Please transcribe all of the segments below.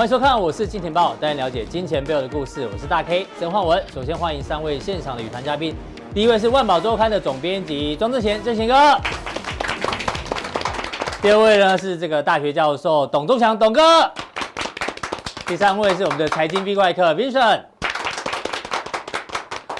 欢迎收看，我是金钱豹，带您了解金钱背后的故事。我是大 K 曾焕文。首先欢迎三位现场的与谈嘉宾，第一位是万宝周刊的总编辑庄正贤，正贤哥。第二位呢是这个大学教授董忠强，董哥。第三位是我们的财经 V 怪客 Vincent。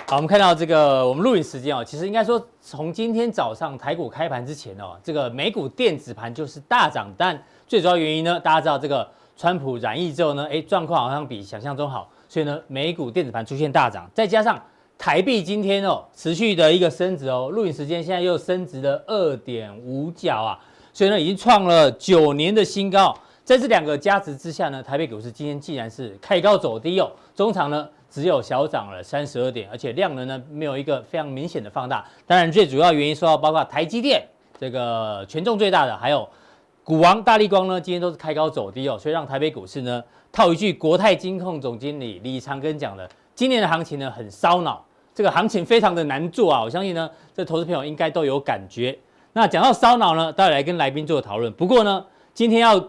好，我们看到这个我们录影时间哦，其实应该说从今天早上台股开盘之前哦，这个美股电子盘就是大涨，但最主要原因呢，大家知道这个。川普染疫之后呢，哎，状况好像比想象中好，所以呢，美股电子盘出现大涨，再加上台币今天哦持续的一个升值哦，录影时间现在又升值了二点五角啊，所以呢，已经创了九年的新高。在这两个加持之下呢，台北股市今天既然是开高走低哦，中场呢只有小涨了三十二点，而且量能呢没有一个非常明显的放大。当然，最主要原因说到包括台积电这个权重最大的，还有。股王大立光呢，今天都是开高走低哦，所以让台北股市呢，套一句国泰金控总经理李长庚讲的，今年的行情呢很烧脑，这个行情非常的难做啊，我相信呢，这投资朋友应该都有感觉。那讲到烧脑呢，待会来跟来宾做讨论。不过呢，今天要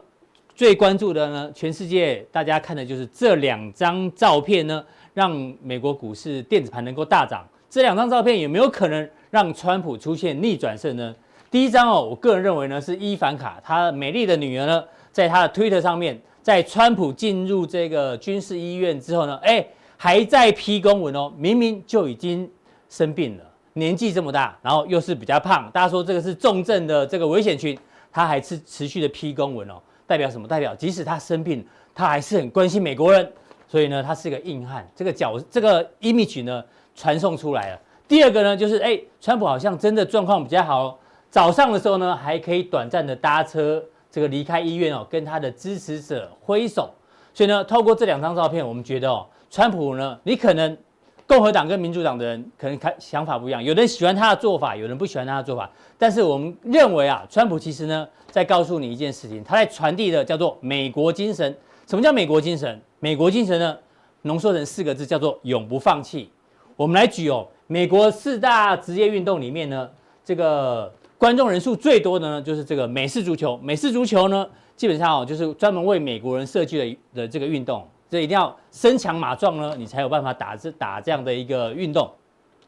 最关注的呢，全世界大家看的就是这两张照片呢，让美国股市电子盘能够大涨。这两张照片有没有可能让川普出现逆转胜呢？第一张哦，我个人认为呢是伊凡卡，她美丽的女儿呢，在她的推特上面，在川普进入这个军事医院之后呢，哎，还在批公文哦，明明就已经生病了，年纪这么大，然后又是比较胖，大家说这个是重症的这个危险群，他还是持续的批公文哦，代表什么？代表即使他生病，他还是很关心美国人，所以呢，他是个硬汉，这个角这个 image 呢传送出来了。第二个呢，就是哎，川普好像真的状况比较好。早上的时候呢，还可以短暂的搭车，这个离开医院哦，跟他的支持者挥手。所以呢，透过这两张照片，我们觉得哦，川普呢，你可能共和党跟民主党的人可能看想法不一样，有人喜欢他的做法，有人不喜欢他的做法。但是我们认为啊，川普其实呢，在告诉你一件事情，他在传递的叫做美国精神。什么叫美国精神？美国精神呢，浓缩成四个字，叫做永不放弃。我们来举哦，美国四大职业运动里面呢，这个。观众人数最多的呢，就是这个美式足球。美式足球呢，基本上哦，就是专门为美国人设计的的这个运动。这一定要身强马壮呢，你才有办法打这打这样的一个运动。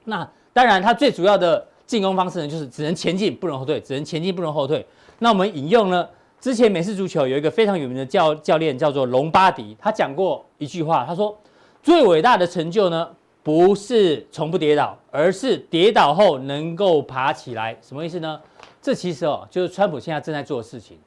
那当然，它最主要的进攻方式呢，就是只能前进不能后退，只能前进不能后退。那我们引用呢，之前美式足球有一个非常有名的教教练叫做隆巴迪，他讲过一句话，他说最伟大的成就呢，不是从不跌倒，而是跌倒后能够爬起来。什么意思呢？这其实哦，就是川普现在正在做的事情。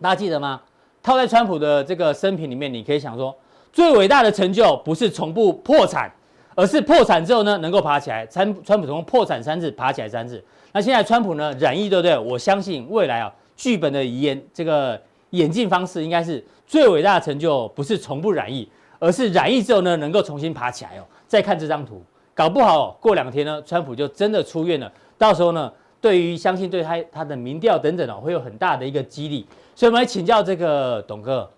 大家记得吗？套在川普的这个生平里面，你可以想说，最伟大的成就不是从不破产，而是破产之后呢能够爬起来。川川普从破产三次，爬起来三次。那现在川普呢染疫，对不对？我相信未来啊，剧本的演这个演进方式应该是最伟大的成就不是从不染疫，而是染疫之后呢能够重新爬起来哦。再看这张图，搞不好过两天呢，川普就真的出院了。到时候呢，对于相信对他他的民调等等哦，会有很大的一个激励。所以我们来请教这个董哥，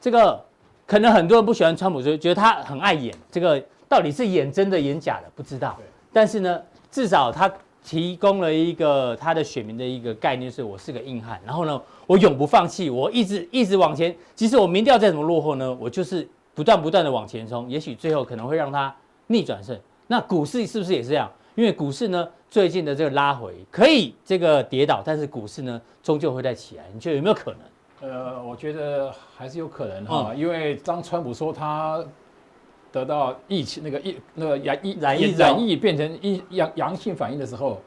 这个可能很多人不喜欢川普，就觉得他很爱演。这个到底是演真的演假的，不知道。但是呢，至少他提供了一个他的选民的一个概念，是我是个硬汉。然后呢，我永不放弃，我一直一直往前。即使我民调再怎么落后呢，我就是不断不断的往前冲。也许最后可能会让他。逆转胜，那股市是不是也是这样？因为股市呢，最近的这个拉回可以这个跌倒，但是股市呢，终究会再起来。你觉得有没有可能？呃，我觉得还是有可能哈，嗯、因为当川普说他得到疫情那个疫那个染疫染疫染疫变成阴阳阳性反应的时候，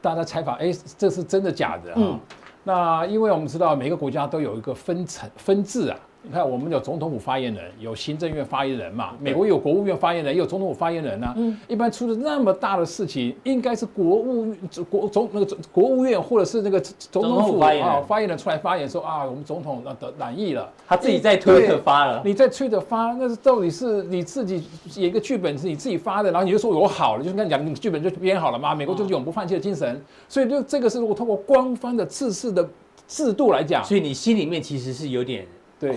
大家采访，哎，这是真的假的啊？嗯、那因为我们知道每个国家都有一个分层分治啊。你看，我们有总统府发言人，有行政院发言人嘛？美国有国务院发言人，也有总统府发言人呢、啊。嗯，一般出了那么大的事情，应该是国务国总那个总国务院或者是那个总统府啊发言人出来发言说啊，我们总统那得染疫了，他自己在推特发了。你在推特发，那是到底是你自己写一个剧本是你自己发的，然后你就说我好了，就跟你讲，你剧本就编好了嘛？美国就是永不放弃的精神，所以就这个是如果通过官方的制式的制度来讲，所以你心里面其实是有点。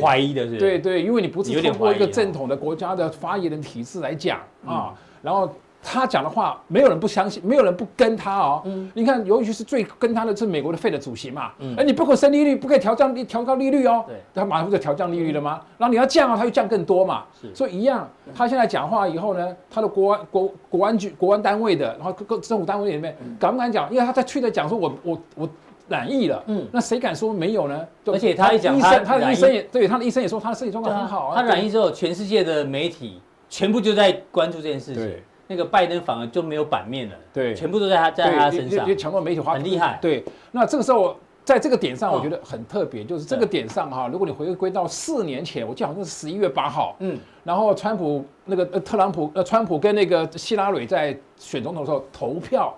怀疑的是，对对，因为你不是通过一个正统的国家的发言人体制来讲啊，然后他讲的话，没有人不相信，没有人不跟他哦。嗯，你看，尤其是最跟他的是美国的费的主席嘛。嗯，哎，你不可以升利率，不可以调降利调高利率哦。对，他马上就调降利率了吗？然后你要降啊，他就降更多嘛。是，所以一样，他现在讲话以后呢，他的国安国国安局国安单位的，然后各个政府单位里面敢不敢讲？因为他在去的讲说我我我染疫了。嗯，那谁敢说没有呢？而且他一讲，他他的医生也对，他的医生也说他的身体状况很好啊。他染疫之后，全世界的媒体全部就在关注这件事情。那个拜登反而就没有版面了，对，全部都在他在他身上，因为强调媒体化很厉害。对，那这个时候在这个点上，我觉得很特别，就是这个点上哈，如果你回归到四年前，我记得好像是十一月八号，嗯，然后川普那个呃特朗普呃川普跟那个希拉蕊在选总统的时候投票，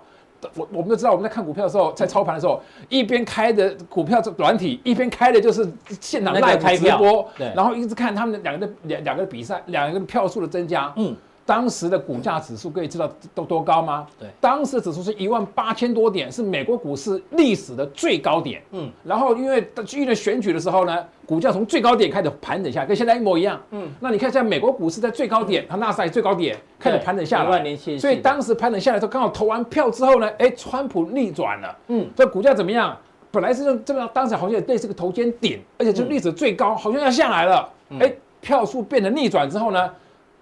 我我们都知道我们在看股票的时候，在操盘的时候，一边开的股票这软体，一边开的就是现场 live 直播，对，然后一直看他们两个的两两个比赛，两个的票数的增加，嗯。当时的股价指数可以知道都多高吗？对，当时的指数是一万八千多点，是美国股市历史的最高点。嗯，然后因为因为选举的时候呢，股价从最高点开始盘整下来，跟现在一模一样。嗯，那你看现在美国股市在最高点，它纳斯达克最高点开始盘整下来，所以当时盘整下来的时候，刚好投完票之后呢，哎，川普逆转了。嗯，这股价怎么样？本来是这个当时好像也类似个头肩顶，而且就历史最高，好像要下来了。哎，票数变得逆转之后呢？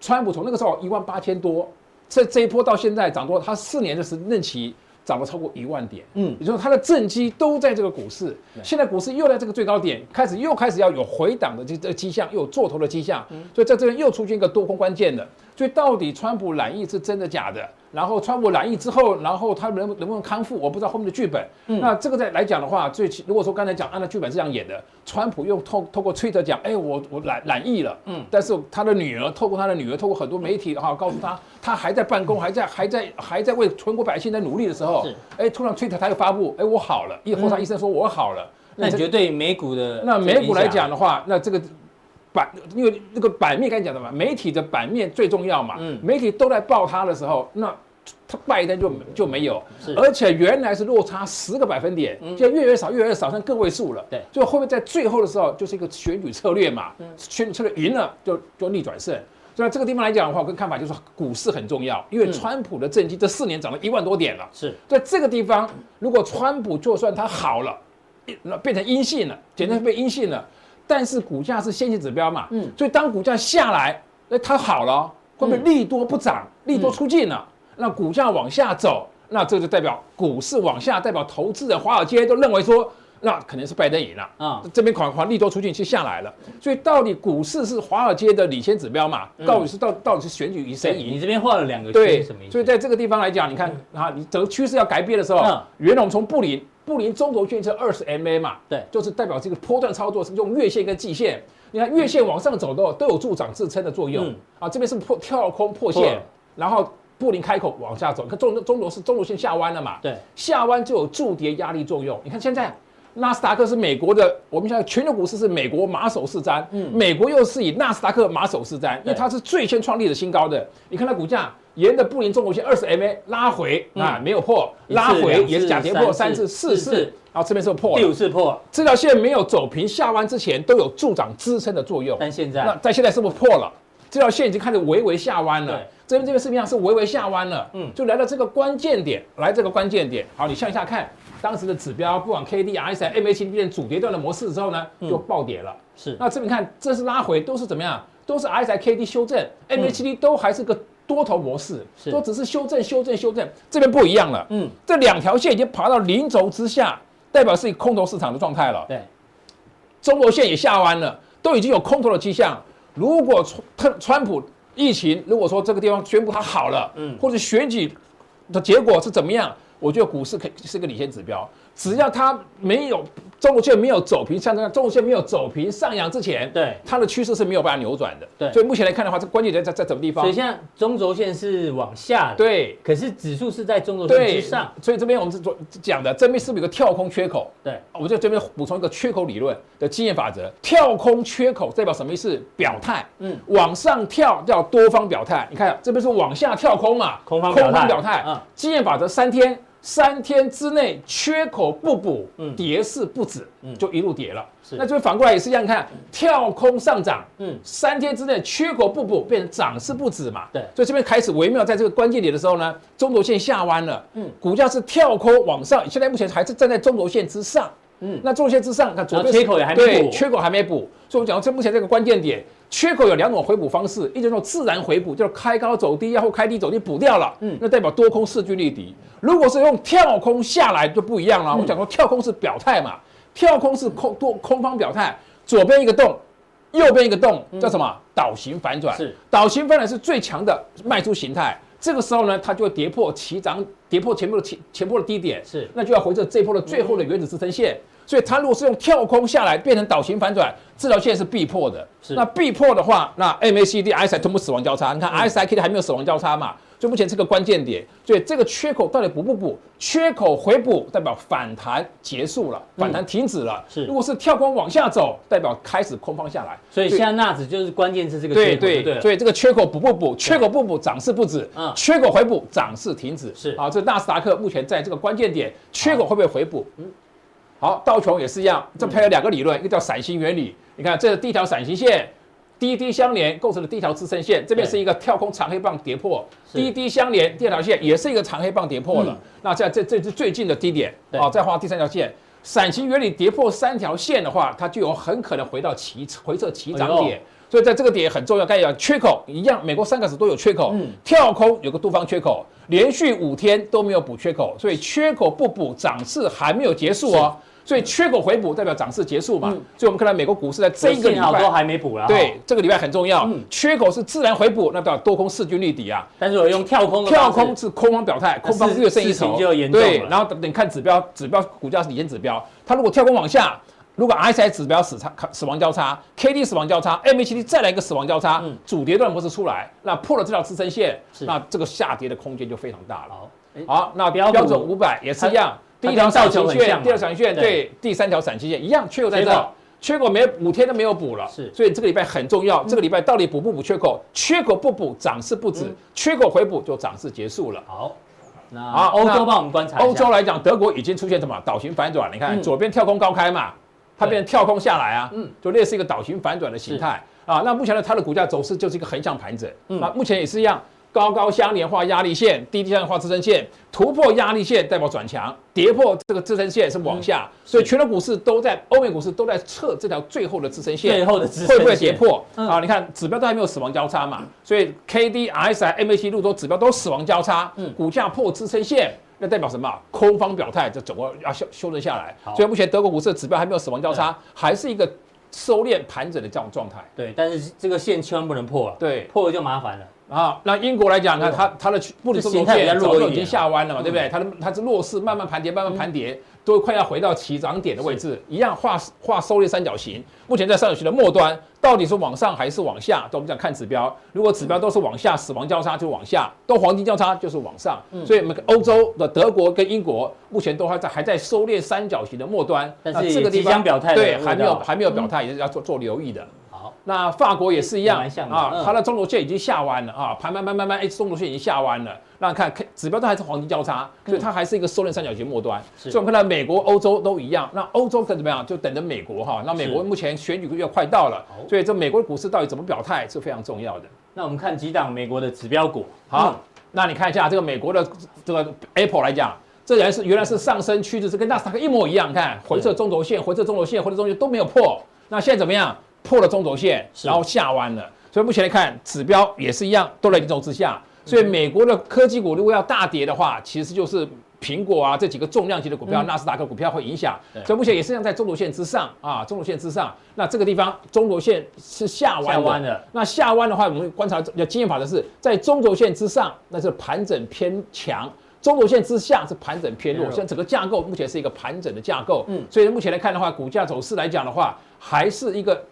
川普从那个时候一万八千多，这这一波到现在涨多，他四年的时任期涨了超过一万点，嗯，也就是说他的政绩都在这个股市，现在股市又在这个最高点，开始又开始要有回档的这这个迹象，又有做头的迹象，所以在这边又出现一个多空关键的，所以到底川普染疫是真的假的？然后川普染疫之后，然后他能能不能康复？我不知道后面的剧本。嗯，那这个在来讲的话，最如果说刚才讲按照剧本是这样演的，川普又透透过推特讲，哎，我我染染疫了。嗯，但是他的女儿透过他的女儿，透过很多媒体哈，告诉他他还在办公，还在还在还在为全国百姓在努力的时候，是，哎，突然推特他又发布，哎，我好了，一后他医生说我好了。那绝对美股的那美股来讲的话，那这个版因为那个版面刚才讲的嘛，媒体的版面最重要嘛。嗯，媒体都在报他的时候，那。他拜登就就没有，而且原来是落差十个百分点，现在越来越少，越来越少，剩个位数了。对，所以会不会在最后的时候就是一个选举策略嘛？选举策略赢了就就逆转胜。所以这个地方来讲的话，我跟看法就是股市很重要，因为川普的政绩这四年涨了一万多点了。是在这个地方，如果川普就算他好了，那变成阴性了，简直被阴性了，但是股价是先行指标嘛？嗯，所以当股价下来，那它好了，会不会利多不涨，利多出尽了？那股价往下走，那这就代表股市往下，代表投资人华尔街都认为说，那肯定是拜登赢了啊。这边款款利多出尽，就下来了。所以到底股市是华尔街的领先指标嘛？到底是到到底是选举与谁赢？你这边画了两个对，所以在这个地方来讲，你看啊，你整个趋势要改变的时候，原来我们从布林布林中轴线是二十 MA 嘛，对，就是代表这个波段操作是用月线跟季线。你看月线往上走的都有助涨支撑的作用啊。这边是破跳空破线，然后。布林开口往下走，你看中中轴是中轴线下弯了嘛？对，下弯就有助跌压力作用。你看现在纳斯达克是美国的，我们现在全球股市是美国马首是瞻，嗯，美国又是以纳斯达克马首是瞻，因为它是最先创立的新高的。你看它股价沿着布林中轴线二十 MA 拉回啊，没有破，拉回也是假跌破三次四次，然后这边是破了，第五次破。这条线没有走平下弯之前都有助长支撑的作用，但现在那在现在是不是破了？这条线已经开始微微下弯了。这边这个视频上是微微下弯了，嗯，就来到这个关键点，来这个关键点。好，你向下看，当时的指标，不管 K D R S I M A C D 变成主跌段的模式之后呢，就暴跌了。是，那这边看，这是拉回，都是怎么样？都是 R S I K D 修正，M A C D 都还是个多头模式，都只是修正、修正、修正。这边不一样了，嗯，这两条线已经爬到零轴之下，代表是空头市场的状态了。对，中轴线也下弯了，都已经有空头的迹象。如果川川普疫情，如果说这个地方宣布它好了，嗯，或者选举的结果是怎么样，我觉得股市可以是个领先指标，只要它没有。中轴线没有走平，像这样中轴线没有走平上扬之前，对它的趋势是没有办法扭转的。对，所以目前来看的话，这关键点在在什么地方？所以现在中轴线是往下的，对，可是指数是在中轴线之上。所以这边我们是做讲的，这边是不是有个跳空缺口？对，我就这边补充一个缺口理论的经验法则。跳空缺口代表什么意思？表态。嗯，往上跳叫多方表态。你看这边是往下跳空嘛？空方表态。嗯，经验法则三天。三天之内缺口不补，嗯，跌势不止，嗯，就一路跌了。是，那这边反过来也是一样，看跳空上涨，嗯，三天之内缺口不补，变成涨势不止嘛。对，所以这边开始微妙，在这个关键点的时候呢，中轴线下弯了，嗯，股价是跳空往上，现在目前还是站在中轴线之上，嗯，那中轴线之上，看左边缺口也还没补，缺口还没补，所以我们讲到这目前这个关键点。缺口有两种回补方式，一种自然回补，就是开高走低，然后开低走低补掉了，嗯，那代表多空势均力敌。如果是用跳空下来就不一样了。嗯、我讲过跳空是表态嘛，跳空是空多空方表态，左边一个洞，右边一个洞，叫什么？嗯、倒型反转。是倒型反转是最强的卖出形态。这个时候呢，它就会跌破起涨，跌破前波的前前波的低点，是那就要回测这一波的最后的原子支撑线。嗯所以它如果是用跳空下来变成倒型反转，这条线是必破的。是，那必破的话，那 MACD、RSI 同步死亡交叉。你看 RSI、KD 还没有死亡交叉嘛？所以目前是个关键点。所以这个缺口到底补不补？缺口回补代表反弹结束了，反弹停止了。是，如果是跳空往下走，代表开始空方下来。所以现在纳指就是关键是这个缺口。对对。所以这个缺口补不补？缺口不补，涨势不止。嗯。缺口回补，涨势停止。是。啊，这纳斯达克目前在这个关键点，缺口会不会回补？嗯。好，道琼也是一样，这配有两个理论，一个叫闪形原理。你看，这是第一条闪形线，滴滴相连构成了第一条支撑线，这边是一个跳空长黑棒跌破，滴滴相连，第二条线也是一个长黑棒跌破了。那在这这是最近的低点，好，再画第三条线，闪形原理跌破三条线的话，它就有很可能回到起回撤起涨点。所以在这个点很重要，概念缺口一样，美国三个指都有缺口，嗯，跳空有个多方缺口，连续五天都没有补缺口，所以缺口不补，涨势还没有结束哦。所以缺口回补代表涨势结束嘛？嗯、所以我们看到美国股市在这一个礼拜都还没补了。对，这个礼拜很重要。嗯、缺口是自然回补，那代表多空势均力敌啊。但是我用跳空，跳空是空方表态，空方略胜一筹。对，然后等等看指标，指标股价是领先指标。它如果跳空往下，如果 RSI 指标死叉死亡交叉，KD 死亡交叉，MACD 再来一个死亡交叉，嗯、主跌段模式出来，那破了这条支撑线，那这个下跌的空间就非常大了。好，好，那标准五百也是一样。第一条上行线，第二条闪形线，对，第三条闪形线一样，缺口在这，缺口没五天都没有补了，是，所以这个礼拜很重要，这个礼拜到底补不补缺口？缺口不补，涨势不止；缺口回补，就涨势结束了。好，那好，欧洲帮我们观察。欧洲来讲，德国已经出现什么倒型反转？你看左边跳空高开嘛，它变成跳空下来啊，嗯，就类似一个倒型反转的形态啊。那目前呢，它的股价走势就是一个横向盘整，那目前也是一样。高高相连画压力线，低低相连画支撑线，突破压力线代表转强，跌破这个支撑线是往下，嗯、所以全球股市都在，欧美股市都在测这条最后的支撑线，最后的支撑线。会不会跌破？嗯、啊，你看指标都还没有死亡交叉嘛，所以 K D R S I M A C 路多指标都死亡交叉，嗯，股价破支撑线，那代表什么？空方表态，这整个要修修正下来。所以目前德国股市的指标还没有死亡交叉，嗯、还是一个收敛盘整的这种状态。对，但是这个线千万不能破啊，对，破了就麻烦了。啊，那英国来讲，看它它的布林中轴线早就已经下弯了嘛，对不对？它的它是弱势，慢慢盘跌，慢慢盘跌，都快要回到起涨点的位置，一样画画收敛三角形。目前在三角形的末端，到底是往上还是往下？都我们讲看指标，如果指标都是往下，死亡交叉就往下；都黄金交叉就是往上。所以，我们欧洲的德国跟英国目前都还在还在收敛三角形的末端。但是这个地方表态，对，还没有还没有表态，也是要做做留意的。那法国也是一样啊，它的中轴线已经下弯了啊，盘盘盘盘盘，哎，中轴线已经下弯了。那看看指标都还是黄金交叉，所以它还是一个收敛三角形末端。所以我们看到美国、欧洲都一样。那欧洲可怎么样？就等着美国哈。那美国目前选举要快到了，所以这美国的股市到底怎么表态是非常重要的。那我们看几档美国的指标股。好，那你看一下这个美国的这个 Apple 来讲，这原来是原来是上升趋势，是跟纳斯达克一模一样。看回撤中轴线，回撤中轴线，回撤中轴线都没有破。那现在怎么样？破了中轴线，然后下弯了，所以目前来看，指标也是一样，都在零轴之下。所以美国的科技股如果要大跌的话，其实就是苹果啊这几个重量级的股票，纳斯达克股票会影响。所以目前也是样在中轴线之上啊，中轴线之上。那这个地方中轴线是下弯的，那下弯的话，我们观察要经验法的是，在中轴线之上，那是盘整偏强；中轴线之下是盘整偏弱。现在整个架构目前是一个盘整的架构。嗯，所以目前来看的话，股价走势来讲的话，还是一个。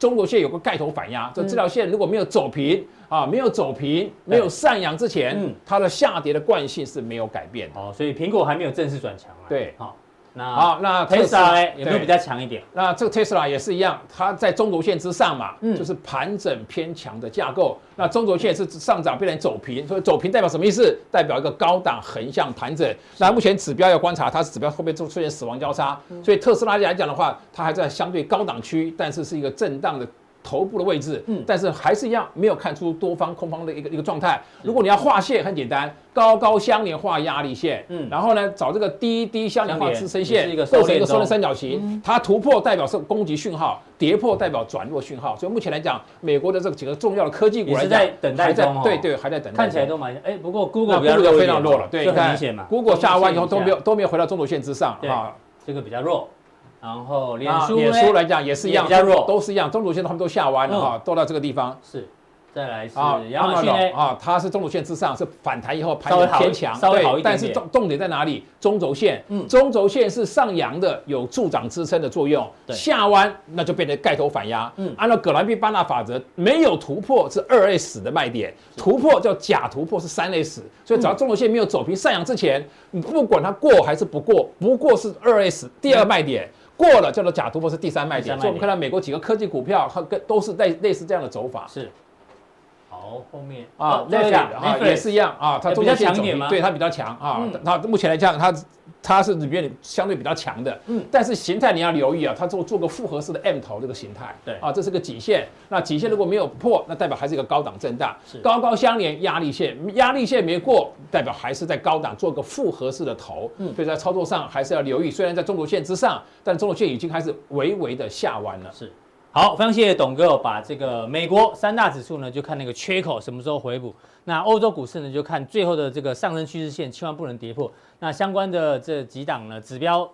中轴线有个盖头反压，这这条线如果没有走平啊，没有走平，没有上扬之前，它的下跌的惯性是没有改变的。哦，所以苹果还没有正式转强啊。对，好，那好，那特斯拉有没有比较强一点？那这个特斯拉也是一样，它在中轴线之上嘛，嗯，就是盘整偏强的架构。那中轴线是上涨变成走平，所以走平代表什么意思？代表一个高档横向盘整。那目前指标要观察，它是指标后面出出现死亡交叉，所以特斯拉来讲的话，它还在相对高档区，但是是一个震荡的。头部的位置，嗯，但是还是一样没有看出多方空方的一个一个状态。如果你要画线，很简单，高高相连画压力线，嗯，然后呢，找这个低低相连画支撑线，构成一个收敛三角形。它突破代表是攻击讯号，跌破代表转弱讯号。所以目前来讲，美国的这个几个重要的科技股还在等待中，对对，还在等待。看起来都蛮哎，不过 Google 比较非常弱了，对，很明显嘛。Google 下弯以后都没有都没有回到中轴线之上啊，这个比较弱。然后脸书，脸书来讲也是一样，比较弱，都是一样，中轴线他们都下弯了哈，都到这个地方。是，再来是亚马逊啊，它是中轴线之上，是反弹以后盘整偏强，稍微好一点。但是重重点在哪里？中轴线，嗯，中轴线是上扬的，有助长支撑的作用。下弯那就变成盖头反压。嗯，按照葛兰碧巴纳法则，没有突破是二 S 的卖点，突破叫假突破是三 S。所以只要中轴线没有走平上扬之前，你不管它过还是不过，不过是二 S 第二卖点。过了叫做假突破是第三卖点，所以我们看到美国几个科技股票，它跟都是类类似这样的走法。是，好，后面啊，这样啊也是一样啊，它比较强一点吗？对，它比较强啊，它目前来讲它。它是里面相对比较强的，嗯，但是形态你要留意啊，它做做个复合式的 M 头这个形态，对啊，这是个颈线，那颈线如果没有破，那代表还是一个高档震荡，是高高相连压力线，压力线没过，代表还是在高档做个复合式的头，嗯，所以在操作上还是要留意，虽然在中轴线之上，但中轴线已经开始微微的下弯了，是。好，非常谢谢董哥把这个美国三大指数呢，就看那个缺口什么时候回补。那欧洲股市呢，就看最后的这个上升趋势线，千万不能跌破。那相关的这几档呢，指标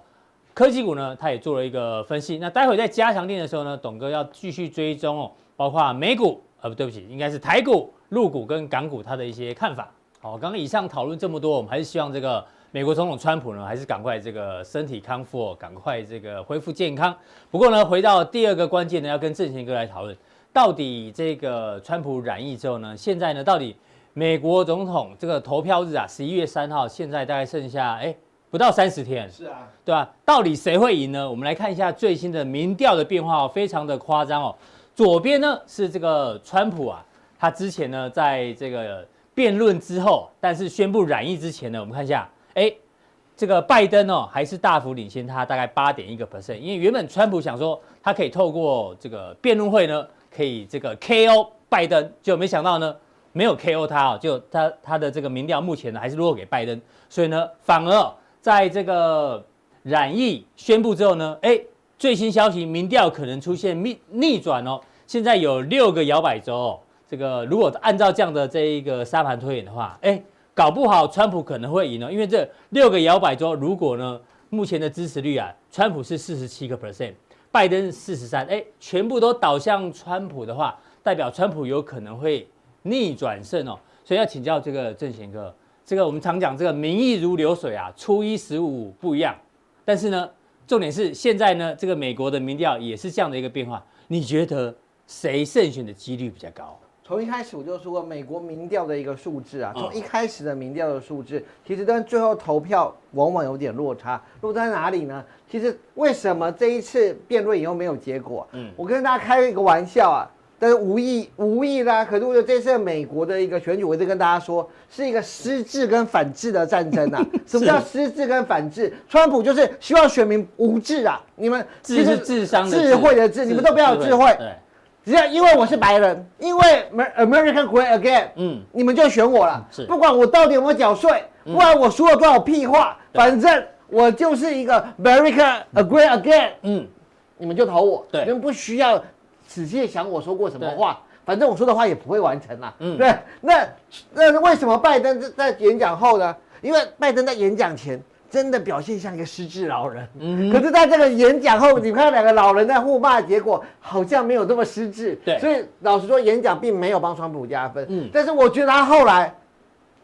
科技股呢，他也做了一个分析。那待会在加强錠的时候呢，董哥要继续追踪哦，包括美股，呃，不对不起，应该是台股、陆股跟港股它的一些看法。好，刚刚以上讨论这么多，我们还是希望这个。美国总统川普呢，还是赶快这个身体康复，赶快这个恢复健康。不过呢，回到第二个关键呢，要跟正贤哥来讨论，到底这个川普染疫之后呢，现在呢，到底美国总统这个投票日啊，十一月三号，现在大概剩下哎不到三十天，是啊，对吧？到底谁会赢呢？我们来看一下最新的民调的变化哦，非常的夸张哦。左边呢是这个川普啊，他之前呢在这个辩论之后，但是宣布染疫之前呢，我们看一下。哎，这个拜登哦，还是大幅领先他大概八点一个 percent，因为原本川普想说他可以透过这个辩论会呢，可以这个 KO 拜登，就没想到呢没有 KO 他哦，就他他的这个民调目前呢还是落给拜登，所以呢反而在这个染疫宣布之后呢，哎，最新消息民调可能出现逆逆转哦，现在有六个摇摆州哦，这个如果按照这样的这一个沙盘推演的话，哎。搞不好川普可能会赢哦，因为这六个摇摆州，如果呢目前的支持率啊，川普是四十七个 percent，拜登四十三，哎，全部都倒向川普的话，代表川普有可能会逆转胜哦。所以要请教这个正贤哥，这个我们常讲这个民意如流水啊，初一十五不一样，但是呢，重点是现在呢这个美国的民调也是这样的一个变化，你觉得谁胜选的几率比较高？从一开始我就说过，美国民调的一个数字啊，从一开始的民调的数字，其实跟最后投票往往有点落差。落在哪里呢？其实为什么这一次辩论以后没有结果？嗯，我跟大家开一个玩笑啊，但是无意无意啦。可是我觉得这次美国的一个选举，我一直跟大家说，是一个失智跟反智的战争啊。什么叫失智跟反智？川普就是希望选民无智啊，你们智是智商的智慧的智，你们都不要有智慧。只要因为我是白人，因为 American Great Again，嗯，你们就选我了。是，不管我到底有没有缴税，不管我说了多少屁话，反正我就是一个 American Great Again，嗯，你们就投我。对，你们不需要仔细想我说过什么话，反正我说的话也不会完成啦。嗯，对。那那为什么拜登在演讲后呢？因为拜登在演讲前。真的表现像一个失智老人，嗯，可是在这个演讲后，你看两个老人在互骂，结果好像没有这么失智。对，所以老实说，演讲并没有帮川普加分。嗯，但是我觉得他后来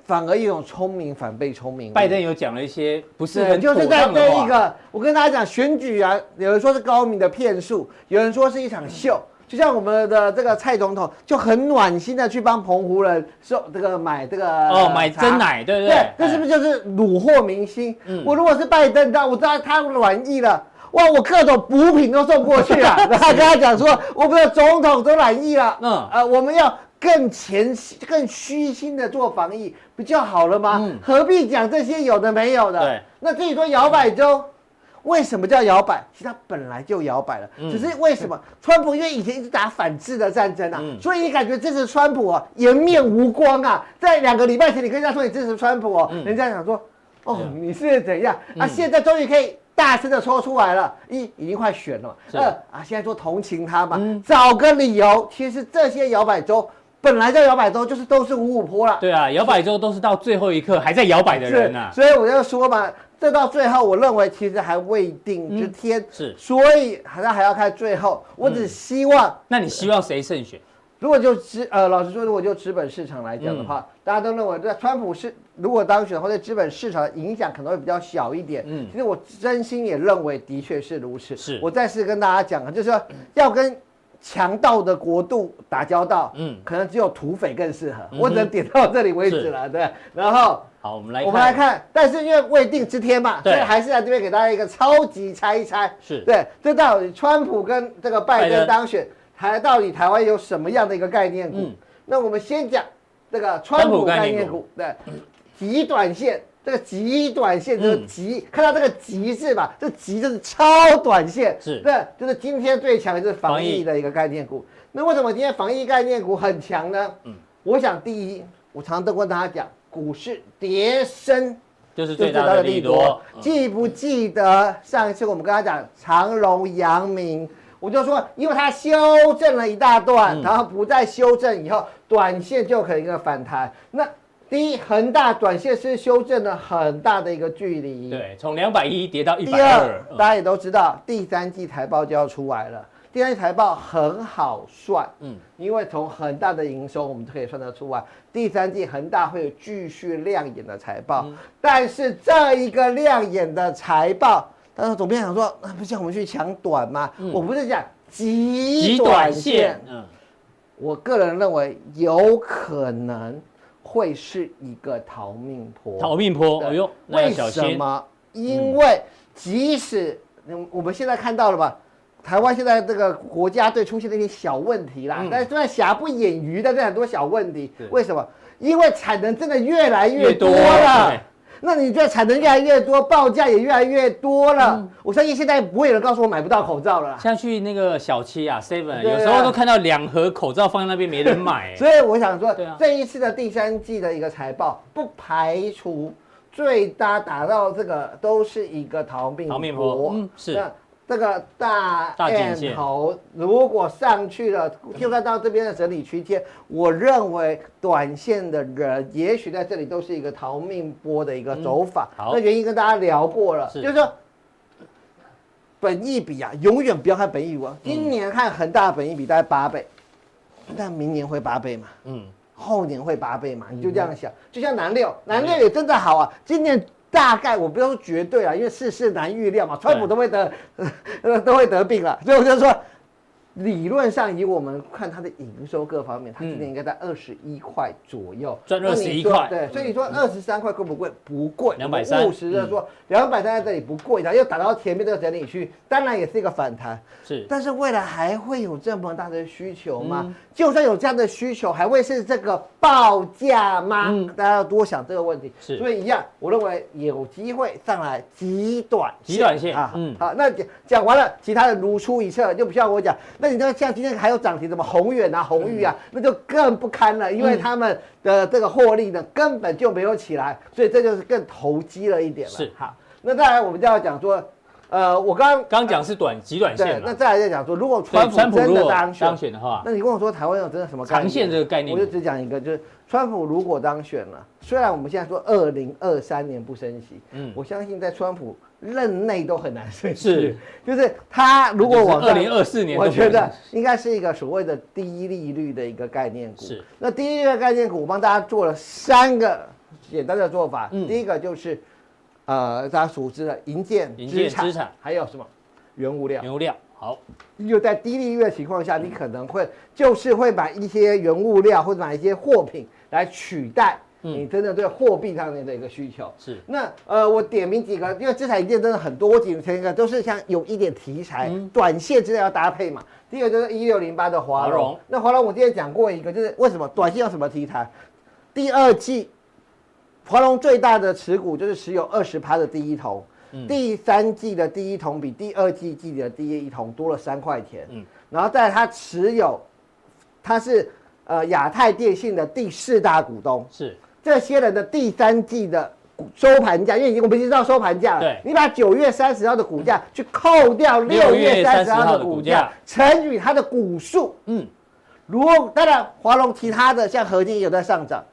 反而一种聪明反被聪明。拜登有讲了一些不是很就是在这一个，我跟大家讲选举啊，有人说是高明的骗术，有人说是一场秀。就像我们的这个蔡总统就很暖心的去帮澎湖人说这个买这个哦买真奶，对不对？对，这是不是就是虏获民心？嗯，我如果是拜登，那我知道他软意了，哇，我各种补品都送过去了，然后跟他讲说，我们的总统都软意了，嗯，呃，我们要更前更虚心的做防疫，不就好了吗？嗯，何必讲这些有的没有的？对，那至于说摇摆州。为什么叫摇摆？其实它本来就摇摆了，嗯、只是为什么 川普因为以前一直打反制的战争啊，嗯、所以你感觉支持川普啊颜面无光啊。在两个礼拜前，你跟人家说你支持川普哦，嗯、人家想说，哦，你是怎样？嗯、啊，现在终于可以大声的说出来了，一已经快选了，二啊，现在说同情他嘛，嗯、找个理由。其实这些摇摆州本来叫摇摆州，就是都是五五坡了。对啊，摇摆州都是到最后一刻还在摇摆的人啊。所以我就说嘛。这到最后，我认为其实还未定之天，嗯、是，所以好像还要看最后。我只希望，嗯、那你希望谁胜选？如果就资呃，老实说，如果就资本市场来讲的话，嗯、大家都认为这川普是如果当选的话，对资本市场的影响可能会比较小一点。嗯，其实我真心也认为的确是如此。是，我再次跟大家讲啊，就是说要跟强盗的国度打交道，嗯，可能只有土匪更适合。嗯、我只能点到这里为止了，是对。然后。好，我们来我们来看，但是因为未定之天嘛，对所以还是在这边给大家一个超级猜一猜。是对，这到底川普跟这个拜登当选，台到底台湾有什么样的一个概念股？嗯、那我们先讲这个川普概念股，念对，极短线，这个极短线就是极，嗯、看到这个极字吧，这极就是超短线，是对，就是今天最强的就是防疫的一个概念股。那为什么今天防疫概念股很强呢？嗯，我想第一，我常常都跟大家讲。股市跌升就是最大的利多。记不记得上一次我们跟他讲长荣、阳明，我就说，因为它修正了一大段，然后不再修正以后，短线就可以一个反弹。那第一，恒大短线是修正了很大的一个距离，对，从两百一跌到一百二。大家也都知道，第三季财报就要出来了。第三季财报很好算，嗯，因为从恒大的营收，我们就可以算得出来，第三季恒大会有继续亮眼的财报。嗯、但是这一个亮眼的财报，但是总编想说，那不像我们去抢短吗？嗯、我不是讲极短线，嗯，我个人认为有可能会是一个逃命坡。逃命波，对哎呦，为什么？因为即使我们现在看到了吧。台湾现在这个国家队出现了一些小问题啦，嗯、但是虽然瑕不掩瑜的这很多小问题，是为什么？因为产能真的越来越多了。多那你这产能越来越多，报价也越来越多了。嗯、我相信现在不会有人告诉我买不到口罩了。像去那个小七啊，seven，、啊、有时候都看到两盒口罩放在那边没人买。所以我想说，啊、这一次的第三季的一个财报，不排除最大打到这个都是一个逃命逃命波，嗯，是。这个大箭头如果上去了，就算到这边的整理区间，我认为短线的人也许在这里都是一个逃命波的一个走法。嗯、那原因跟大家聊过了，是就是说，本益比啊，永远不要看本益比。今年看恒大的本益比大概八倍，但明年会八倍嘛？嗯，后年会八倍嘛？你就这样想，就像南六，南六也真的好啊，今年。大概我不要说绝对啊，因为世事难预料嘛，川普都会得，呃 都会得病了，所以我就说。理论上，以我们看它的营收各方面，它今年应该在二十一块左右，赚二十一块。对，所以你说二十三块贵不贵？不贵，两百三。务实的说，两百三在这里不贵，然后又打到前面这个整理区，当然也是一个反弹。是，但是未来还会有这么大的需求吗？就算有这样的需求，还会是这个报价吗？大家要多想这个问题。是，所以一样，我认为有机会上来极短极短线啊。嗯，好，那讲讲完了，其他的如出一辙，就不需要我讲。那你说像今天还有涨停，什么宏远啊、宏裕啊，那就更不堪了，因为他们的这个获利呢根本就没有起来，所以这就是更投机了一点了。是好，那再来我们就要讲说，呃，我刚刚刚讲是短极短线，那再来再讲说，如果川普真的当选当选的话，那你跟我说台湾有真的什么长线这个概念？我就只讲一个，就是川普如果当选了，虽然我们现在说二零二三年不升息，嗯，我相信在川普。任内都很难升息，是，就是他如果往二零二四年，我觉得应该是一个所谓的低利率的一个概念股。是，那低利率的概念股，我帮大家做了三个简单的做法。嗯，第一个就是，呃，大家熟知的银建资产，还有什么？原物料。原物料。好，又在低利率的情况下，你可能会就是会买一些原物料或者买一些货品来取代你真的对货币上面的一个需求。是，那呃，我点名几个，因为资产营建真的很多，我点名一个都是像有一点题材，嗯、短线之类要搭配嘛。第一个就是一六零八的华荣，那华荣我今天讲过一个，就是为什么短线有什么题材？第二季华龙最大的持股就是持有二十趴的第一桶。第三季的第一桶比第二季季的第一桶多了三块钱，嗯，然后在他持有，他是呃亚太电信的第四大股东，是。这些人的第三季的收盘价，因为我们已经知道收盘价了，对，你把九月三十号的股价去扣掉六月三十号的股价，乘以它的股数，嗯，如果当然华龙其他的像合金也有在上涨，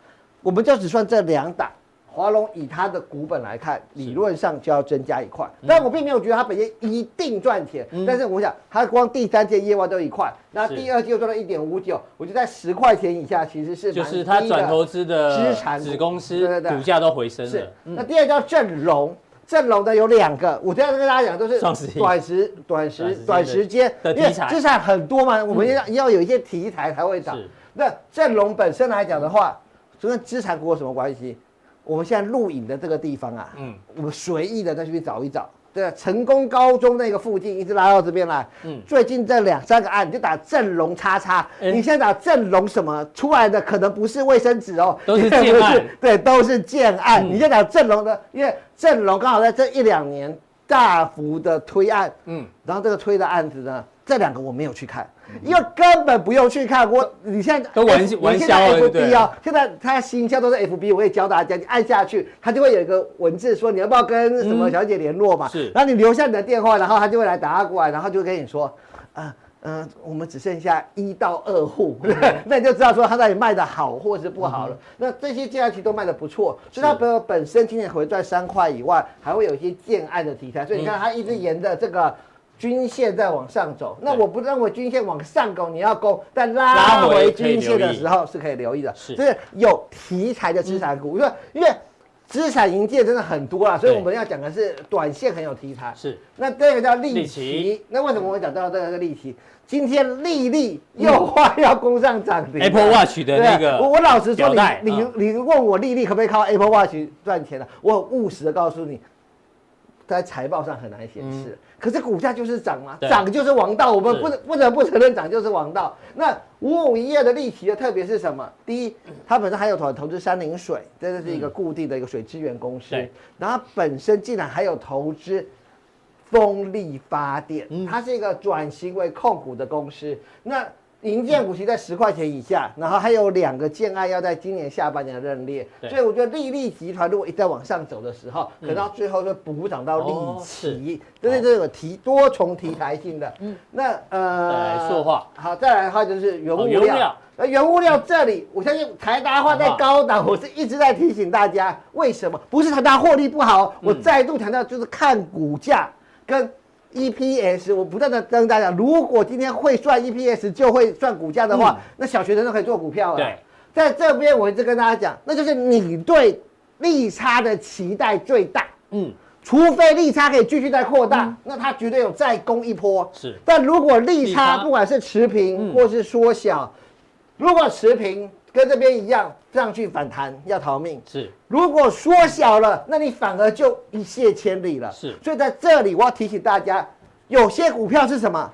我们就只算这两档。华龙以它的股本来看，理论上就要增加一块，但我并没有觉得它本身一定赚钱。但是我想，它光第三届业外都一块，那第二季又赚了一点五九，我觉得在十块钱以下其实是就是它转投资的资产子公司，股价都回升了。是，那第二叫正隆，正隆的有两个，我这样跟大家讲都是短时、短时、短时间的题材，资产很多嘛，我们要要有一些题材才会涨。那正隆本身来讲的话，就跟资产股有什么关系？我们现在录影的这个地方啊，嗯，我们随意的再去找一找，对，成功高中那个附近一直拉到这边来，嗯，最近这两三个案你就打正隆叉叉，欸、你现在打正隆什么出来的可能不是卫生纸哦，都 是建案，对，都是建案。嗯、你现在打正隆的，因为正隆刚好在这一两年大幅的推案，嗯，然后这个推的案子呢，这两个我没有去看。因为根本不用去看我，你现在都玩玩销了，对。现在它新销都是 FB，我也教大家，你按下去，它就会有一个文字说你要不要跟什么小姐联络嘛。是。然后你留下你的电话，然后他就会来打过来，然后就跟你说，嗯嗯，我们只剩下一到二户，那你就知道说他到底卖的好或是不好了。那这些建案其实都卖的不错，所以它本本身今年回赚三块以外，还会有一些建案的题材，所以你看它一直沿着这个。均线在往上走，那我不认为均线往上攻你要攻，但拉回均线的时候是可以留意的，是，就是有题材的资产股，因为因为资产营建真的很多啊，所以我们要讲的是短线很有题材。是，那这个叫利息，那为什么我会讲到这个利息？今天利率又快要攻上涨停，Apple Watch 的那个，我我老实说，你你你问我利率可不可以靠 Apple Watch 赚钱呢？我很务实的告诉你，在财报上很难显示。可是股价就是涨嘛，涨就是王道，我们不能不能不承认涨就是王道。那五五一二的例题的特别是什么？第一，它本身还有投投资山林水，这是一个固定的一个水资源公司。然后本身竟然还有投资风力发电，它是一个转型为控股的公司。那营建股息在十块钱以下，然后还有两个建案要在今年下半年认列，所以我觉得利利集团如果一再往上走的时候，可能到最后就补涨到利奇，这是这个提多重题材性的。嗯，那呃，塑化好，再来的话就是原物料。那原物料这里，我相信台达化在高档，我是一直在提醒大家，为什么不是台达获利不好？我再度强调，就是看股价跟。EPS，我不断的跟大家讲，如果今天会算 EPS 就会算股价的话，嗯、那小学生都可以做股票了。对，在这边我一直跟大家讲，那就是你对利差的期待最大。嗯，除非利差可以继续再扩大，嗯、那它绝对有再攻一波。是，但如果利差不管是持平或是缩小，嗯、如果持平。跟这边一样，上去反弹要逃命。是，如果缩小了，那你反而就一泻千里了。是，所以在这里我要提醒大家，有些股票是什么？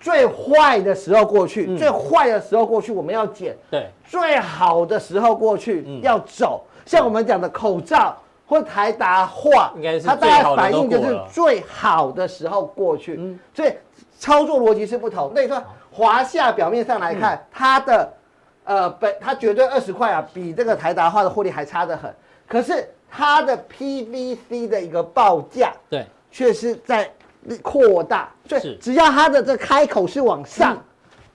最坏的时候过去，嗯、最坏的时候过去，我们要捡。对，最好的时候过去、嗯、要走。像我们讲的口罩或台达化，应该是它大概反映就是最好的时候过去。嗯，所以操作逻辑是不同。那你说华夏表面上来看，嗯、它的。呃，本它绝对二十块啊，比这个台达化的获利还差得很。可是它的 PVC 的一个报价，对，却是在扩大。所以只要它的这开口是往上。嗯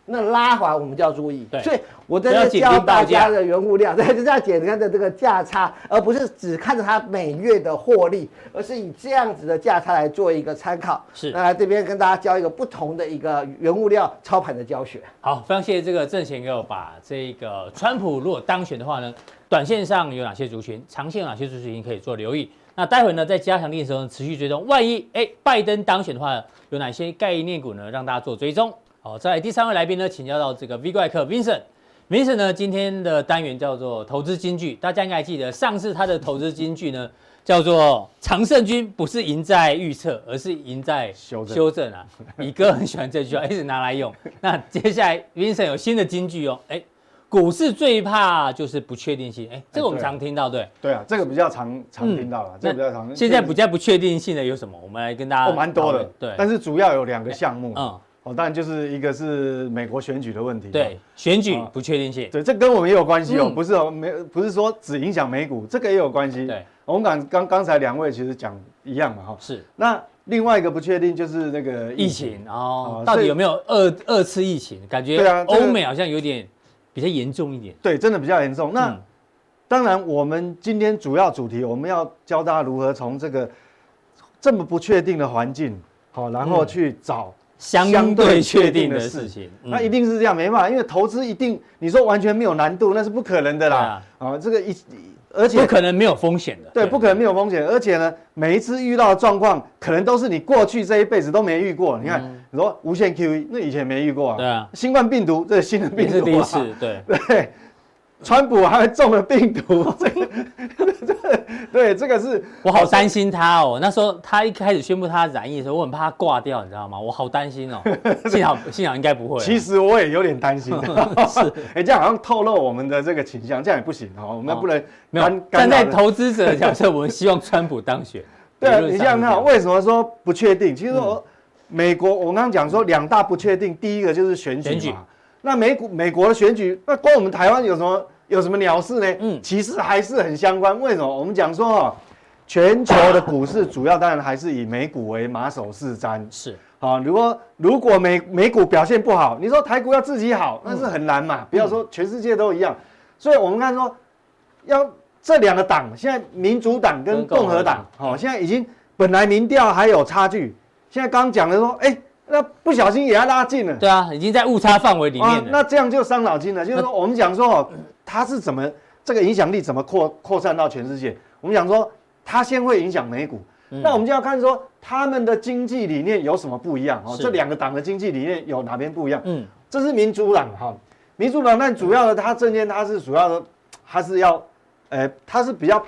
那拉环我们就要注意，对，所以我在这教大家的原物料，对，就是要减它的这个价差，而不是只看着它每月的获利，而是以这样子的价差来做一个参考。是，那来这边跟大家教一个不同的一个原物料操盘的教学。好，非常谢谢这个郑贤给我把这个川普如果当选的话呢，短线上有哪些族群，长线有哪些族群可以做留意。那待会呢，在加强力的时候，持续追踪，万一哎拜登当选的话，有哪些概念股呢？让大家做追踪。好，再来第三位来宾呢，请教到这个 V 怪客 Vincent。Vincent 呢，今天的单元叫做投资金句，大家应该还记得上次他的投资金句呢，叫做常胜军不是赢在预测，而是赢在修正修正啊。李哥很喜欢这句话，一直拿来用。那接下来 Vincent 有新的金句哦，哎。股市最怕就是不确定性，哎，这个我们常听到，对，对啊，这个比较常常听到了，这个比较常。现在比较不确定性的有什么？我们来跟大家，哦，蛮多的，对，但是主要有两个项目，嗯，哦，当然就是一个是美国选举的问题，对，选举不确定性，对，这跟我们也有关系哦，不是哦，没，不是说只影响美股，这个也有关系，对，我们刚刚刚才两位其实讲一样嘛，哈，是，那另外一个不确定就是那个疫情哦，到底有没有二二次疫情？感觉欧美好像有点。比较严重一点，对，真的比较严重。那、嗯、当然，我们今天主要主题，我们要教大家如何从这个这么不确定的环境，好，然后去找相对确定的事情。那一定是这样，没办法，因为投资一定你说完全没有难度，那是不可能的啦。啊，这个一。而且不可能没有风险的，对，不可能没有风险。而且呢，每一次遇到的状况，可能都是你过去这一辈子都没遇过。你看，你说无限 QE，那以前没遇过啊。对啊。新冠病毒，这是新的病毒是第一次，对 对。川普还中了病毒，这个，对，这个是我好担心他哦。那时候他一开始宣布他染疫的时候，我很怕他挂掉，你知道吗？我好担心哦。幸好幸好应该不会。其实我也有点担心。是，哎，这样好像透露我们的这个倾向，这样也不行哦。我们不能没有站在投资者的角色，我们希望川普当选。对啊，你想想看，为什么说不确定？其实我美国，我刚刚讲说两大不确定，第一个就是选举嘛。那美股美国的选举，那关我们台湾有什么有什么鸟事呢？嗯，其实还是很相关。为什么？我们讲说哦，全球的股市主要当然还是以美股为马首是瞻。是好，如果如果美美股表现不好，你说台股要自己好，那是很难嘛。不要说全世界都一样。所以我们看说，要这两个党，现在民主党跟共和党，好，现在已经本来民调还有差距，现在刚讲的说，哎。那不小心也要拉近了，对啊，已经在误差范围里面了。啊，那这样就伤脑筋了。就是说，我们讲说哦，它是怎么这个影响力怎么扩扩散到全世界？我们讲说，它先会影响美股，嗯、那我们就要看说他们的经济理念有什么不一样哦。这两个党的经济理念有哪边不一样？嗯，这是民主党哈，民主党，但主要的它政见它是主要的，它是要，呃，它是比较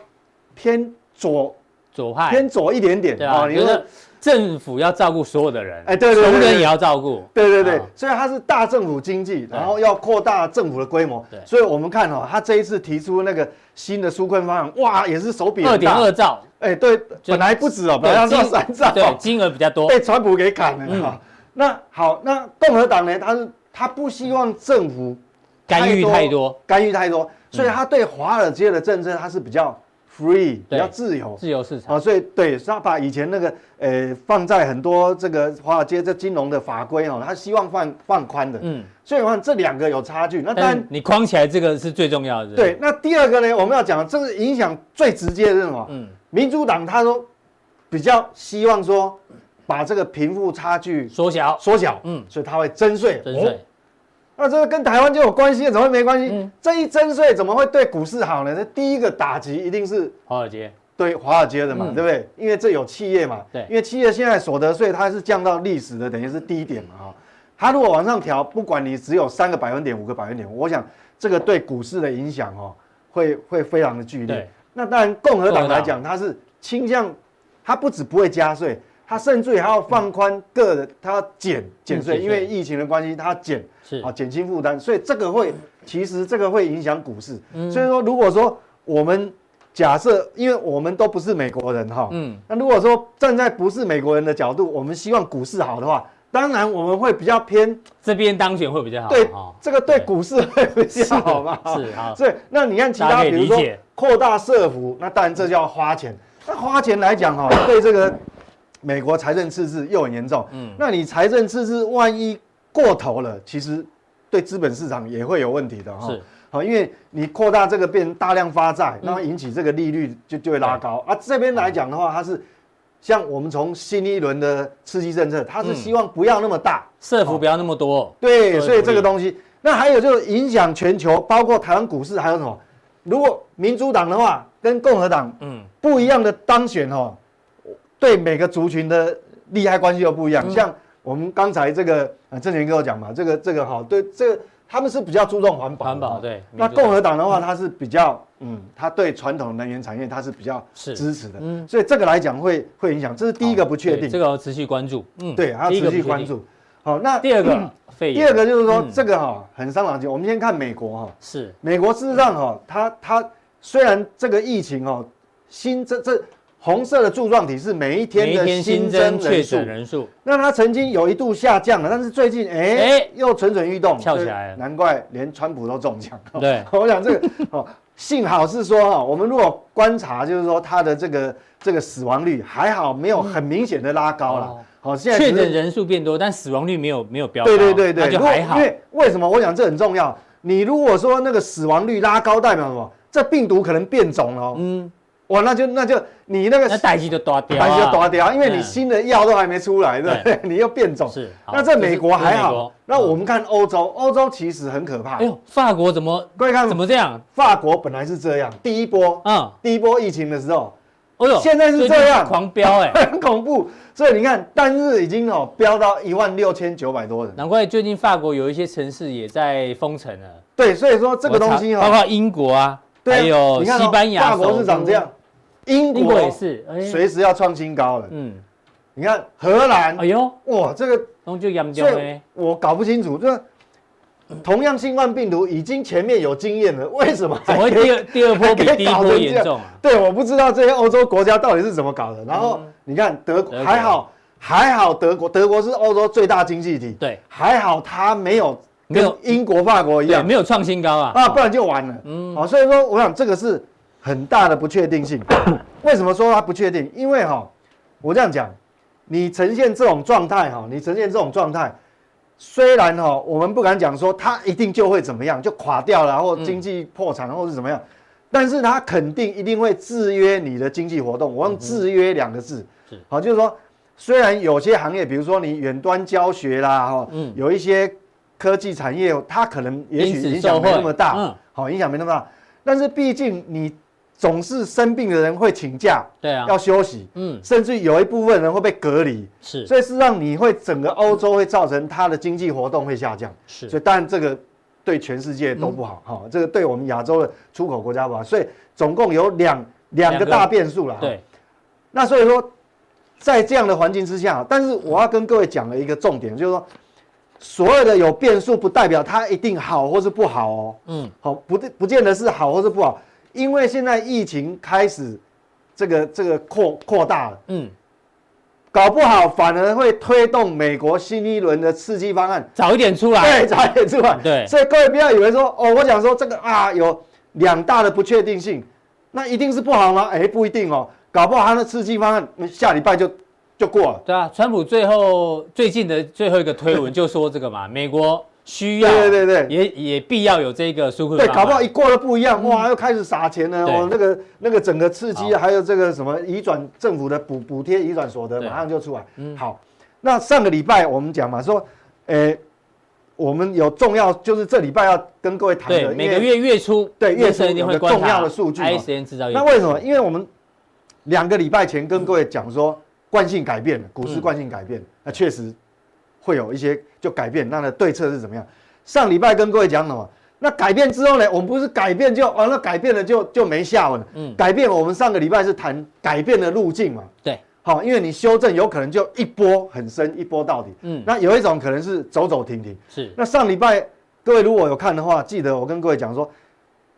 偏左左派，偏左一点点啊。你说。政府要照顾所有的人，哎，对对，穷人也要照顾，对对对，所以它是大政府经济，然后要扩大政府的规模，对，所以我们看哦，他这一次提出那个新的纾困方案，哇，也是手笔二点二兆，哎，对，本来不止哦，本来要三兆，对，金额比较多，被川普给砍了哈。那好，那共和党呢？他是他不希望政府干预太多，干预太多，所以他对华尔街的政策他是比较。Free 比较自由，自由市场啊，所以对，他把以前那个呃放在很多这个华尔街这金融的法规哦，他希望放放宽的，嗯，所以我看这两个有差距。那当然你框起来这个是最重要的。对，那第二个呢，我们要讲这个影响最直接的是什么？嗯，民主党他说比较希望说把这个贫富差距缩小缩小，嗯，所以他会增税，征税。那这个跟台湾就有关系，怎么会没关系？嗯、这一征税怎么会对股市好呢？这第一个打击一定是华尔街，对华尔街的嘛，嗯、对不对？因为这有企业嘛，对，因为企业现在所得税它是降到历史的等于是低点嘛，哈，它如果往上调，不管你只有三个百分点、五个百分点，我想这个对股市的影响哦，会会非常的剧烈。那当然共和党来讲，它是倾向，它不止不会加税。他甚至还要放宽个人，他要减减税，因为疫情的关系，他要减是啊，减轻负担，所以这个会其实这个会影响股市。所以说，如果说我们假设，因为我们都不是美国人哈，嗯，那如果说站在不是美国人的角度，我们希望股市好的话，当然我们会比较偏这边当选会比较好。对，这个对股市会比较好嘛？是啊，所以那你看其他，比如说扩大社服，那当然这叫花钱。那花钱来讲哈，对这个。美国财政赤字又很严重，嗯，那你财政赤字万一过头了，其实对资本市场也会有问题的哈。是，好，因为你扩大这个变大量发债，那么引起这个利率就就会拉高。啊，这边来讲的话，它是像我们从新一轮的刺激政策，它是希望不要那么大，设伏不要那么多。对，所以这个东西，那还有就是影响全球，包括台湾股市，还有什么？如果民主党的话跟共和党嗯。不一样的当选哈，对每个族群的利害关系又不一样。像我们刚才这个呃正权跟我讲嘛，这个这个哈对这个。他们是比较注重环保，环保对。那共和党的话，他是比较，嗯，他对传统能源产业他是比较支持的，嗯，所以这个来讲会会影响，这是第一个不确定，这个要持续关注，嗯，对，还要持续关注。好，那第二个，第二个就是说这个哈很伤脑筋。我们先看美国哈，是美国事实上哈，它它虽然这个疫情哈，新这这。红色的柱状体是每一天的新增确诊人数，那它曾经有一度下降了，但是最近哎、又蠢蠢欲动，跳起来了，难怪连川普都中奖。对，我想这个哦，幸好是说哈，我们如果观察就是说它的这个这个死亡率还好没有很明显的拉高了。好、嗯，现在确诊人数变多，但死亡率没有没有飙高。对对对对，那就还好。因为为什么？我想这很重要。你如果说那个死亡率拉高，代表什么？这病毒可能变种了。嗯。哇，那就那就你那个那代志就断掉，代志就断掉，因为你新的药都还没出来，对不对？你又变种。是。那在美国还好，那我们看欧洲，欧洲其实很可怕。哎呦，法国怎么？各位看怎么这样？法国本来是这样，第一波，嗯，第一波疫情的时候，哎呦，现在是这样，狂飙，哎，很恐怖。所以你看，单日已经哦飙到一万六千九百多人。难怪最近法国有一些城市也在封城了。对，所以说这个东西哦，包括英国啊，还有西班牙，法国是长这样。英国也是，随时要创新高了。嗯，你看荷兰，哎呦，哇，这个东就严重，我搞不清楚，这同样新冠病毒已经前面有经验了，为什么怎么会第二第二波比第一波严重？对，我不知道这些欧洲国家到底是怎么搞的。然后你看德国还好，还好德国，德国是欧洲最大经济体，对，还好它没有跟英国、法国一样，没有创新高啊，啊，不然就完了。嗯，好，所以说我想这个是。很大的不确定性，为什么说它不确定？因为哈，我这样讲，你呈现这种状态哈，你呈现这种状态，虽然哈，我们不敢讲说它一定就会怎么样，就垮掉了，或经济破产，或是怎么样，但是它肯定一定会制约你的经济活动。我用制约两个字，好，就是说，虽然有些行业，比如说你远端教学啦，哈，有一些科技产业，它可能也许影响没那么大，好，影响没那么大，但是毕竟你。总是生病的人会请假，对啊，要休息，嗯，甚至有一部分人会被隔离，是，所以是让你会整个欧洲会造成它的经济活动会下降，是，所以当然这个对全世界都不好，哈，这个对我们亚洲的出口国家不好，所以总共有两两个大变数了，对，那所以说在这样的环境之下，但是我要跟各位讲的一个重点就是说，所有的有变数不代表它一定好或是不好哦，嗯，好，不不见得是好或是不好。因为现在疫情开始，这个这个扩扩大了，嗯，搞不好反而会推动美国新一轮的刺激方案。早一点出来，对，早一点出来，对，所以各位不要以为说，哦，我讲说这个啊有两大的不确定性，那一定是不好吗？哎，不一定哦，搞不好他的刺激方案下礼拜就就过了。对啊，川普最后最近的最后一个推文就说这个嘛，美国。需要对对对，也也必要有这个纾困。对，搞不好一过了不一样，哇，又开始撒钱了。哦，那个那个整个刺激，还有这个什么移转政府的补补贴移转所得，马上就出来。嗯，好，那上个礼拜我们讲嘛，说，诶，我们有重要，就是这礼拜要跟各位谈的，每个月月初，对，月初有个重要的数据。那为什么？因为我们两个礼拜前跟各位讲说，惯性改变了，股市惯性改变，那确实。会有一些就改变，那的对策是怎么样？上礼拜跟各位讲什么？那改变之后呢？我们不是改变就完了，改变了就就没下文了。嗯，改变我们上个礼拜是谈改变的路径嘛？对，好，因为你修正有可能就一波很深，一波到底。嗯，那有一种可能是走走停停。是，那上礼拜各位如果有看的话，记得我跟各位讲说，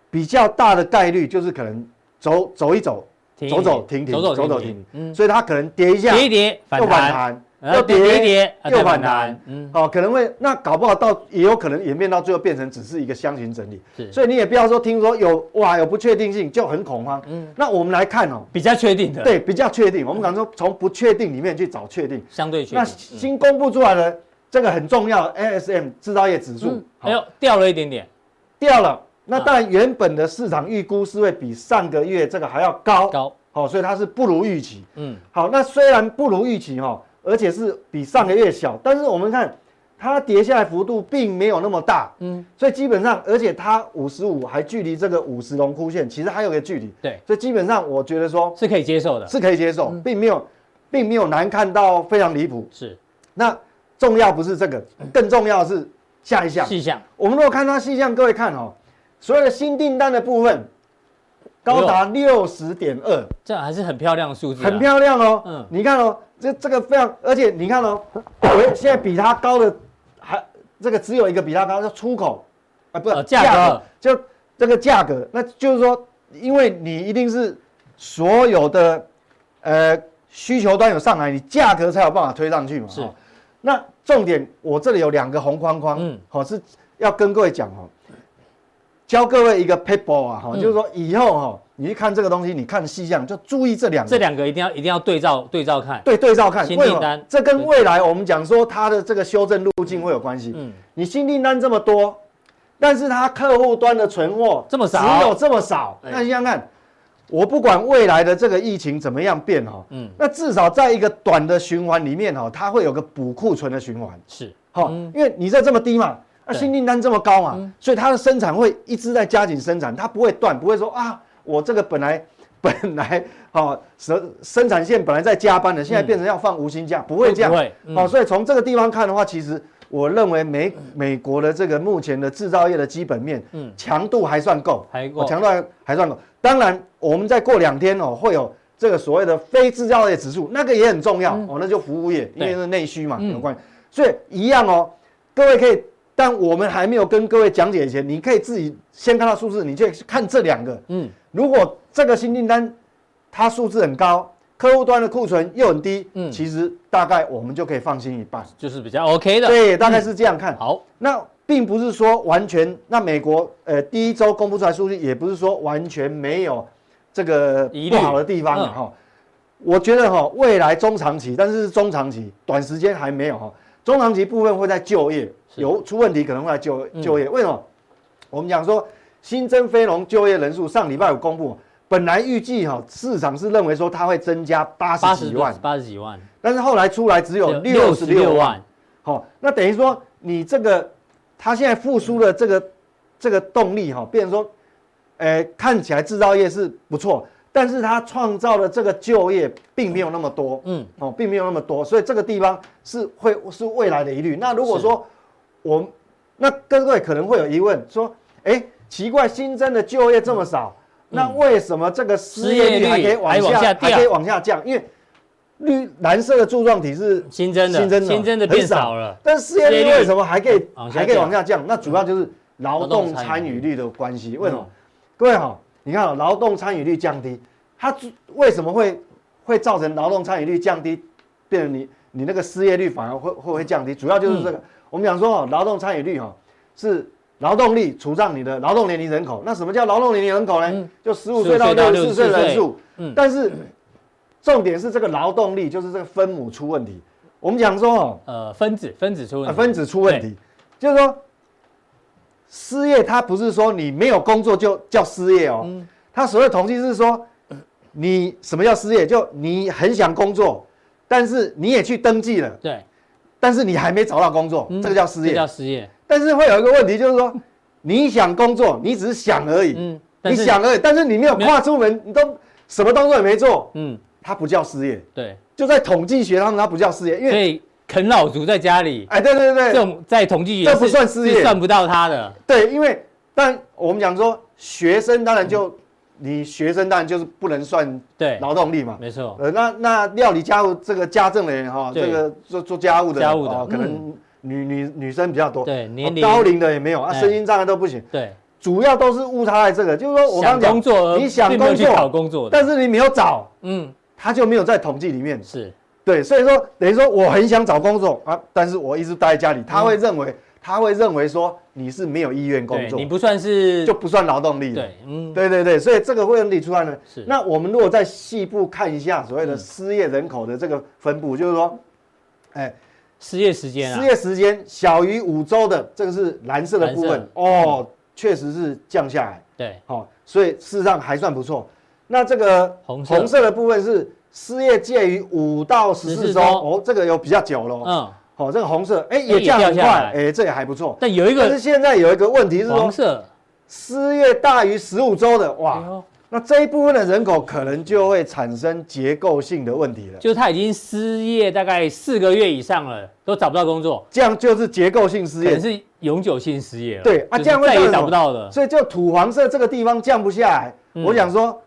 比较大的概率就是可能走走一走，走走停停，走走停停。嗯，所以它可能跌一下，跌一跌，又反弹。又跌一跌又反弹，嗯，好，可能会那搞不好到也有可能演变到最后变成只是一个箱型整理，是，所以你也不要说听说有哇有不确定性就很恐慌，嗯，那我们来看哦，比较确定的，对，比较确定，我们讲说从不确定里面去找确定，相对确定。那新公布出来的这个很重要，ASM 制造业指数，哎呦掉了一点点，掉了，那当然原本的市场预估是会比上个月这个还要高，高，好，所以它是不如预期，嗯，好，那虽然不如预期哈。而且是比上个月小，但是我们看它跌下来幅度并没有那么大，嗯，所以基本上，而且它五十五还距离这个五十龙枯线其实还有个距离，对，所以基本上我觉得说是可以接受的，是可以接受，并没有，并没有难看到非常离谱，是。那重要不是这个，更重要的是下一项。细项。我们如果看它细项，各位看哦，所有的新订单的部分高达六十点二，这还是很漂亮的数字，很漂亮哦。嗯，你看哦，这这个非常，而且你看哦，我现在比它高的。还这个只有一个比它高，叫出口，啊，不是价格，就这个价格，那就是说，因为你一定是所有的呃需求端有上来，你价格才有办法推上去嘛。是。那重点，我这里有两个红框框，嗯，好，是要跟各位讲哦，教各位一个 paper 啊，哈，就是说以后哈。你去看这个东西，你看细项就注意这两个，这两个一定要一定要对照对照看，对对照看。新订单，这跟未来我们讲说它的这个修正路径会有关系。嗯，你新订单这么多，但是它客户端的存货这么少，只有这么少。那你想想看，我不管未来的这个疫情怎么样变哈，嗯，那至少在一个短的循环里面哈，它会有个补库存的循环。是，好，因为你在这么低嘛，那新订单这么高嘛，所以它的生产会一直在加紧生产，它不会断，不会说啊，我这个本来。本来好生生产线本来在加班的，现在变成要放无薪假，不会这样。不会。好，所以从这个地方看的话，其实我认为美美国的这个目前的制造业的基本面，嗯，强度还算够，还够，强度还还算够。当然，我们再过两天哦，会有这个所谓的非制造业指数，那个也很重要哦，那就服务业，因为是内需嘛，有关系。所以一样哦，各位可以，但我们还没有跟各位讲解以前，你可以自己先看到数字，你就看这两个，嗯。如果这个新订单它数字很高，客户端的库存又很低，嗯，其实大概我们就可以放心一半，就是比较 OK 的。对，大概是这样看。好，那并不是说完全，那美国呃第一周公布出来数据，也不是说完全没有这个不好的地方哈。我觉得哈，未来中长期，但是是中长期，短时间还没有哈。中长期部分会在就业有出问题，可能会在就就业。为什么？我们讲说。新增非农就业人数上礼拜有公布，本来预计哈市场是认为说它会增加八十几万，八十几万，但是后来出来只有六十六万，好，那等于说你这个它现在复苏的这个这个动力哈，变成说，诶看起来制造业是不错，但是它创造的这个就业并没有那么多，嗯，哦，并没有那么多，所以这个地方是会是未来的疑虑。那如果说我那各位可能会有疑问说，诶。奇怪，新增的就业这么少，嗯、那为什么这个失业率还可以往下，还，还可以往下降？因为绿蓝色的柱状体是新增的，新增的，新增的变少了。但失业率为什么还可以还可以往下降？那主要就是劳动参与率的关系。为什么？嗯、各位好，你看啊，劳动参与率降低，它为什么会会造成劳动参与率降低，变成你你那个失业率反而会会会降低？主要就是这个。嗯、我们讲说哦，劳动参与率哈是。劳动力除上你的劳动年龄人口，那什么叫劳动年龄人口呢？嗯、就十五岁到六十四岁的人数。嗯，但是重点是这个劳动力，就是这个分母出问题。我们讲说哦，呃，分子分子出问题，分子出问题，就是说失业，它不是说你没有工作就叫失业哦。嗯，它所谓统计是说，你什么叫失业？就你很想工作，但是你也去登记了，对，但是你还没找到工作，嗯、这个叫失业，叫失业。但是会有一个问题，就是说，你想工作，你只是想而已，嗯，你想而已，但是你没有跨出门，你都什么动作也没做，嗯，它不叫失业，对，就在统计学上，它不叫失业，因为啃老族在家里，哎，对对对，这种在统计学这不算失业，算不到他的，对，因为但我们讲说，学生当然就你学生当然就是不能算对。劳动力嘛，没错，呃，那那料理家务这个家政的人哈，这个做做家务的，家务的。可能。女女女生比较多，对，年龄。高龄的也没有啊，身心障碍都不行，对，主要都是误差在这个，就是说我刚刚讲，你想工作，找工作，但是你没有找，嗯，他就没有在统计里面，是，对，所以说等于说我很想找工作啊，但是我一直待在家里，他会认为他会认为说你是没有意愿工作，你不算是就不算劳动力，对，嗯，对对对，所以这个会问题出来呢，是，那我们如果再细部看一下所谓的失业人口的这个分布，就是说，哎。失业时间啊，失业时间小于五周的，这个是蓝色的部分哦，确实是降下来。对，好，所以事实上还算不错。那这个红色的部分是失业介于五到十四周，哦，这个有比较久了。嗯，好，这个红色哎也降很快，哎这也还不错。但有一个，但是现在有一个问题是说，黄色失业大于十五周的哇。那这一部分的人口可能就会产生结构性的问题了，就是他已经失业大概四个月以上了，都找不到工作，这样就是结构性失业，是永久性失业了。对啊，这样会再也找不到了。所以就土黄色这个地方降不下来。嗯、我想说，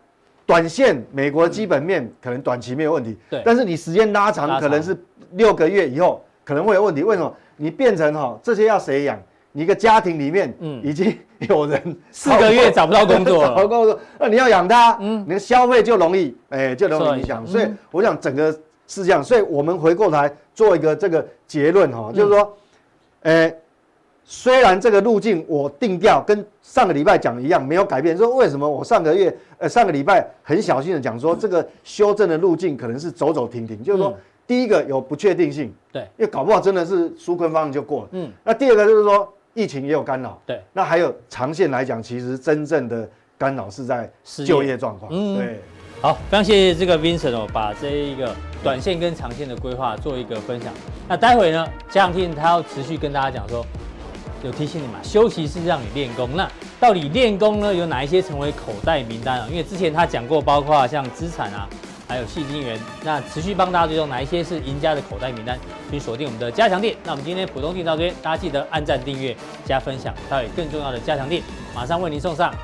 短线美国基本面可能短期没有问题，对、嗯，但是你时间拉长，可能是六个月以后可能会有问题。为什么？你变成哈这些要谁养？你一个家庭里面，嗯，已经有人四个月找不到工作，找不到工作，那你要养他，嗯，你的消费就容易，哎，就容易影响。所以我想整个是这样，所以我们回过来做一个这个结论哈，就是说，哎，虽然这个路径我定调跟上个礼拜讲的一样没有改变，说为什么我上个月呃上个礼拜很小心的讲说这个修正的路径可能是走走停停，就是说第一个有不确定性，对，因为搞不好真的是纾困方案就过了，嗯，那第二个就是说。疫情也有干扰，对，那还有长线来讲，其实真正的干扰是在就业状况。嗯，对，好，非常谢谢这个 Vincent 哦，把这一个短线跟长线的规划做一个分享。那待会呢，加强錠他要持续跟大家讲说，有提醒你嘛，休息是让你练功。那到底练功呢，有哪一些成为口袋名单啊？因为之前他讲过，包括像资产啊。还有息金源，那持续帮大家追踪哪一些是赢家的口袋名单，请锁定我们的加强店。那我们今天普通錠到这边，大家记得按赞、订阅、加分享，还有更重要的加强店马上为您送上。